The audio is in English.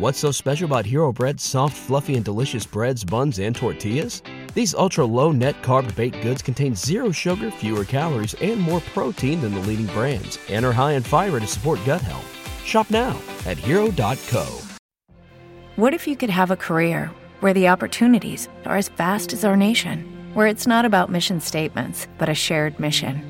What's so special about Hero Bread's soft, fluffy, and delicious breads, buns, and tortillas? These ultra low net carb baked goods contain zero sugar, fewer calories, and more protein than the leading brands, and are high in fiber to support gut health. Shop now at hero.co. What if you could have a career where the opportunities are as vast as our nation, where it's not about mission statements, but a shared mission?